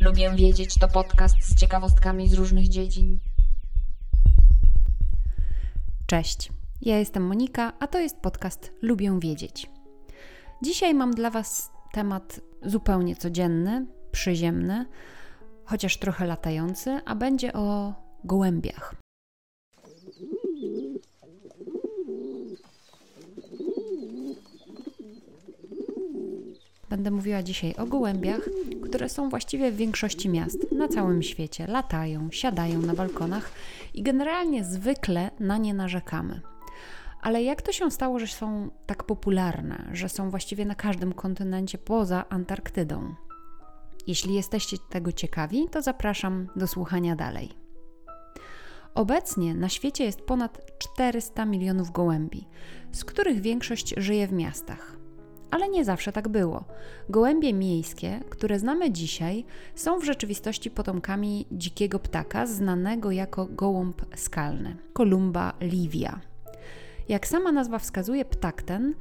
Lubię wiedzieć to podcast z ciekawostkami z różnych dziedzin. Cześć, ja jestem Monika, a to jest podcast Lubię wiedzieć. Dzisiaj mam dla Was temat zupełnie codzienny, przyziemny, chociaż trochę latający, a będzie o gołębiach. Będę mówiła dzisiaj o gołębiach, które są właściwie w większości miast na całym świecie. Latają, siadają na balkonach i generalnie zwykle na nie narzekamy. Ale jak to się stało, że są tak popularne, że są właściwie na każdym kontynencie poza Antarktydą? Jeśli jesteście tego ciekawi, to zapraszam do słuchania dalej. Obecnie na świecie jest ponad 400 milionów gołębi, z których większość żyje w miastach. Ale nie zawsze tak było. Gołębie miejskie, które znamy dzisiaj, są w rzeczywistości potomkami dzikiego ptaka znanego jako gołąb skalny Columba livia. Jak sama nazwa wskazuje, ptak ten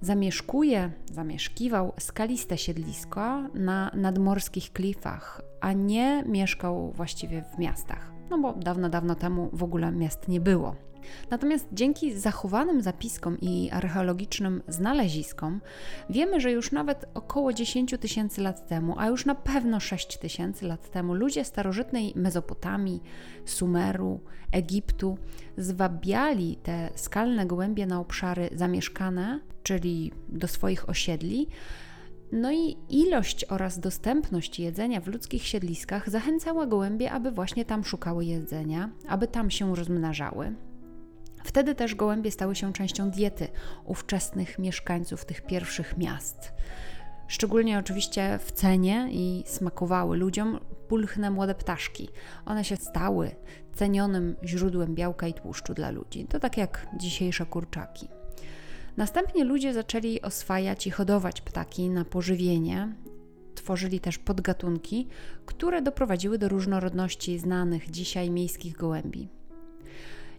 zamieszkuje, zamieszkiwał skaliste siedliska na nadmorskich klifach, a nie mieszkał właściwie w miastach. No bo dawno, dawno temu w ogóle miast nie było. Natomiast dzięki zachowanym zapiskom i archeologicznym znaleziskom wiemy, że już nawet około 10 tysięcy lat temu, a już na pewno 6 tysięcy lat temu, ludzie starożytnej Mezopotamii, Sumeru, Egiptu zwabiali te skalne gołębie na obszary zamieszkane, czyli do swoich osiedli. No i ilość oraz dostępność jedzenia w ludzkich siedliskach zachęcała gołębie, aby właśnie tam szukały jedzenia, aby tam się rozmnażały. Wtedy też gołębie stały się częścią diety ówczesnych mieszkańców tych pierwszych miast. Szczególnie oczywiście w cenie i smakowały ludziom pulchne młode ptaszki. One się stały cenionym źródłem białka i tłuszczu dla ludzi. To tak jak dzisiejsze kurczaki. Następnie ludzie zaczęli oswajać i hodować ptaki na pożywienie. Tworzyli też podgatunki, które doprowadziły do różnorodności znanych dzisiaj miejskich gołębi.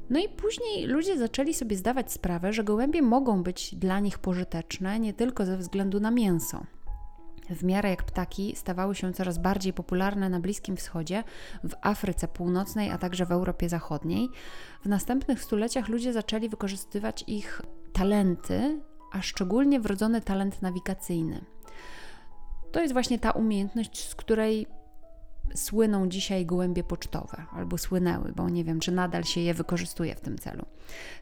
No i później ludzie zaczęli sobie zdawać sprawę, że gołębie mogą być dla nich pożyteczne nie tylko ze względu na mięso. W miarę jak ptaki stawały się coraz bardziej popularne na Bliskim Wschodzie, w Afryce Północnej, a także w Europie Zachodniej, w następnych stuleciach ludzie zaczęli wykorzystywać ich talenty, a szczególnie wrodzony talent nawigacyjny. To jest właśnie ta umiejętność, z której słyną dzisiaj gołębie pocztowe, albo słynęły, bo nie wiem, czy nadal się je wykorzystuje w tym celu.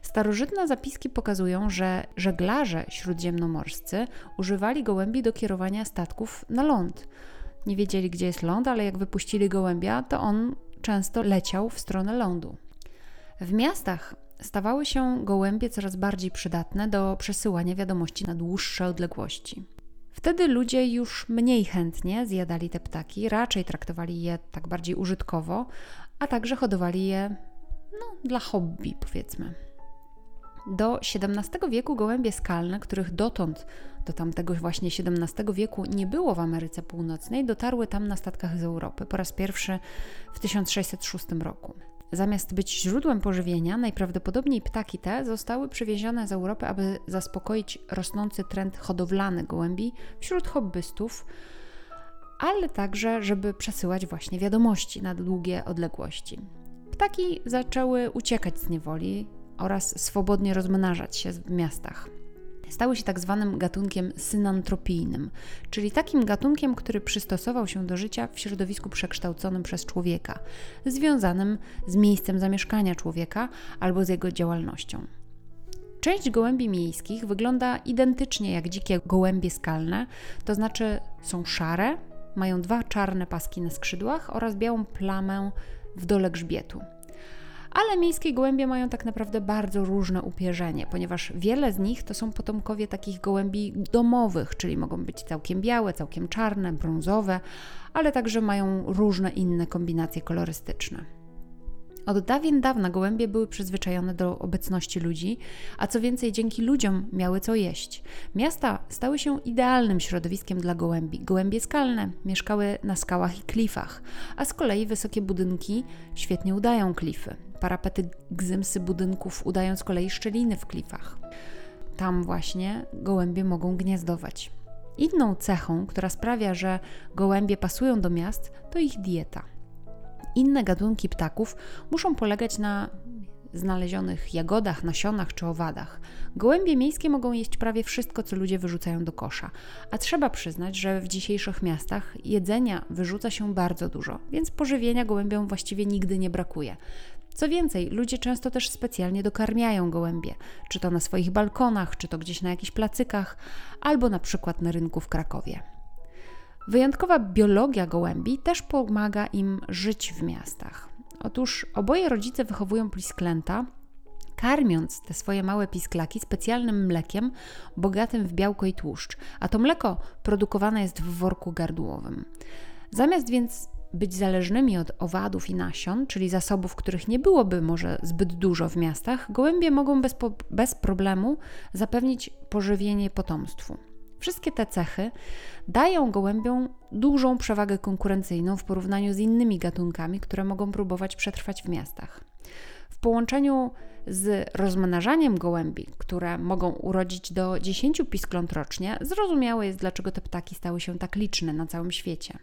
Starożytne zapiski pokazują, że żeglarze śródziemnomorscy używali gołębi do kierowania statków na ląd. Nie wiedzieli, gdzie jest ląd, ale jak wypuścili gołębia, to on często leciał w stronę lądu. W miastach stawały się gołębie coraz bardziej przydatne do przesyłania wiadomości na dłuższe odległości. Wtedy ludzie już mniej chętnie zjadali te ptaki, raczej traktowali je tak bardziej użytkowo, a także hodowali je no, dla hobby, powiedzmy. Do XVII wieku gołębie skalne, których dotąd, do tamtego właśnie XVII wieku nie było w Ameryce Północnej, dotarły tam na statkach z Europy po raz pierwszy w 1606 roku. Zamiast być źródłem pożywienia, najprawdopodobniej ptaki te zostały przywiezione z Europy, aby zaspokoić rosnący trend hodowlany gołębi wśród hobbystów, ale także, żeby przesyłać właśnie wiadomości na długie odległości. Ptaki zaczęły uciekać z niewoli oraz swobodnie rozmnażać się w miastach stały się tak zwanym gatunkiem synantropijnym, czyli takim gatunkiem, który przystosował się do życia w środowisku przekształconym przez człowieka, związanym z miejscem zamieszkania człowieka albo z jego działalnością. Część gołębi miejskich wygląda identycznie jak dzikie gołębie skalne, to znaczy są szare, mają dwa czarne paski na skrzydłach oraz białą plamę w dole grzbietu ale miejskie gołębie mają tak naprawdę bardzo różne upierzenie, ponieważ wiele z nich to są potomkowie takich gołębi domowych, czyli mogą być całkiem białe, całkiem czarne, brązowe, ale także mają różne inne kombinacje kolorystyczne. Od dawien dawna gołębie były przyzwyczajone do obecności ludzi, a co więcej, dzięki ludziom miały co jeść. Miasta stały się idealnym środowiskiem dla gołębi. Gołębie skalne mieszkały na skałach i klifach, a z kolei wysokie budynki świetnie udają klify. Parapety gzymsy budynków udają z kolei szczeliny w klifach. Tam właśnie gołębie mogą gniazdować. Inną cechą, która sprawia, że gołębie pasują do miast, to ich dieta. Inne gatunki ptaków muszą polegać na znalezionych jagodach, nasionach czy owadach. Gołębie miejskie mogą jeść prawie wszystko, co ludzie wyrzucają do kosza, a trzeba przyznać, że w dzisiejszych miastach jedzenia wyrzuca się bardzo dużo, więc pożywienia gołębiom właściwie nigdy nie brakuje. Co więcej, ludzie często też specjalnie dokarmiają gołębie, czy to na swoich balkonach, czy to gdzieś na jakichś placykach, albo na przykład na rynku w Krakowie. Wyjątkowa biologia gołębi też pomaga im żyć w miastach. Otóż oboje rodzice wychowują pisklęta, karmiąc te swoje małe pisklaki specjalnym mlekiem bogatym w białko i tłuszcz, a to mleko produkowane jest w worku gardłowym. Zamiast więc być zależnymi od owadów i nasion, czyli zasobów, których nie byłoby może zbyt dużo w miastach, gołębie mogą bez, po, bez problemu zapewnić pożywienie potomstwu. Wszystkie te cechy dają gołębiom dużą przewagę konkurencyjną w porównaniu z innymi gatunkami, które mogą próbować przetrwać w miastach. W połączeniu z rozmnażaniem gołębi, które mogą urodzić do 10 piskląt rocznie, zrozumiałe jest, dlaczego te ptaki stały się tak liczne na całym świecie.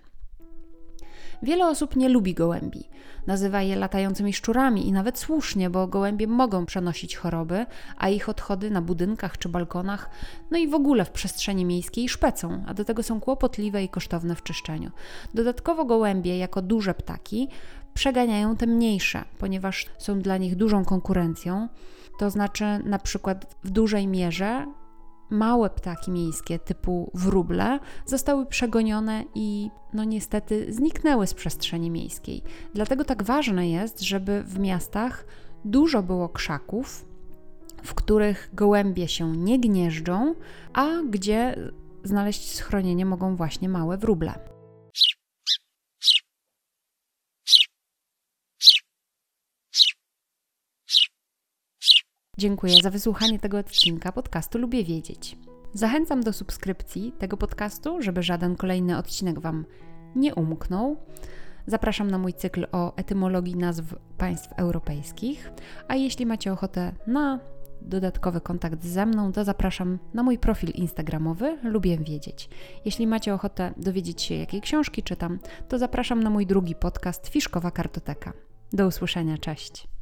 Wiele osób nie lubi gołębi. Nazywa je latającymi szczurami i nawet słusznie, bo gołębie mogą przenosić choroby, a ich odchody na budynkach czy balkonach, no i w ogóle w przestrzeni miejskiej szpecą, a do tego są kłopotliwe i kosztowne w czyszczeniu. Dodatkowo gołębie, jako duże ptaki, przeganiają te mniejsze, ponieważ są dla nich dużą konkurencją. To znaczy, na przykład w dużej mierze małe ptaki miejskie typu wróble zostały przegonione i no niestety zniknęły z przestrzeni miejskiej. Dlatego tak ważne jest, żeby w miastach dużo było krzaków, w których gołębie się nie gnieżdżą, a gdzie znaleźć schronienie mogą właśnie małe wróble. Dziękuję za wysłuchanie tego odcinka podcastu Lubię Wiedzieć. Zachęcam do subskrypcji tego podcastu, żeby żaden kolejny odcinek Wam nie umknął. Zapraszam na mój cykl o etymologii nazw państw europejskich. A jeśli macie ochotę na dodatkowy kontakt ze mną, to zapraszam na mój profil Instagramowy Lubię Wiedzieć. Jeśli macie ochotę dowiedzieć się, jakie książki czytam, to zapraszam na mój drugi podcast Fiszkowa Kartoteka. Do usłyszenia, cześć.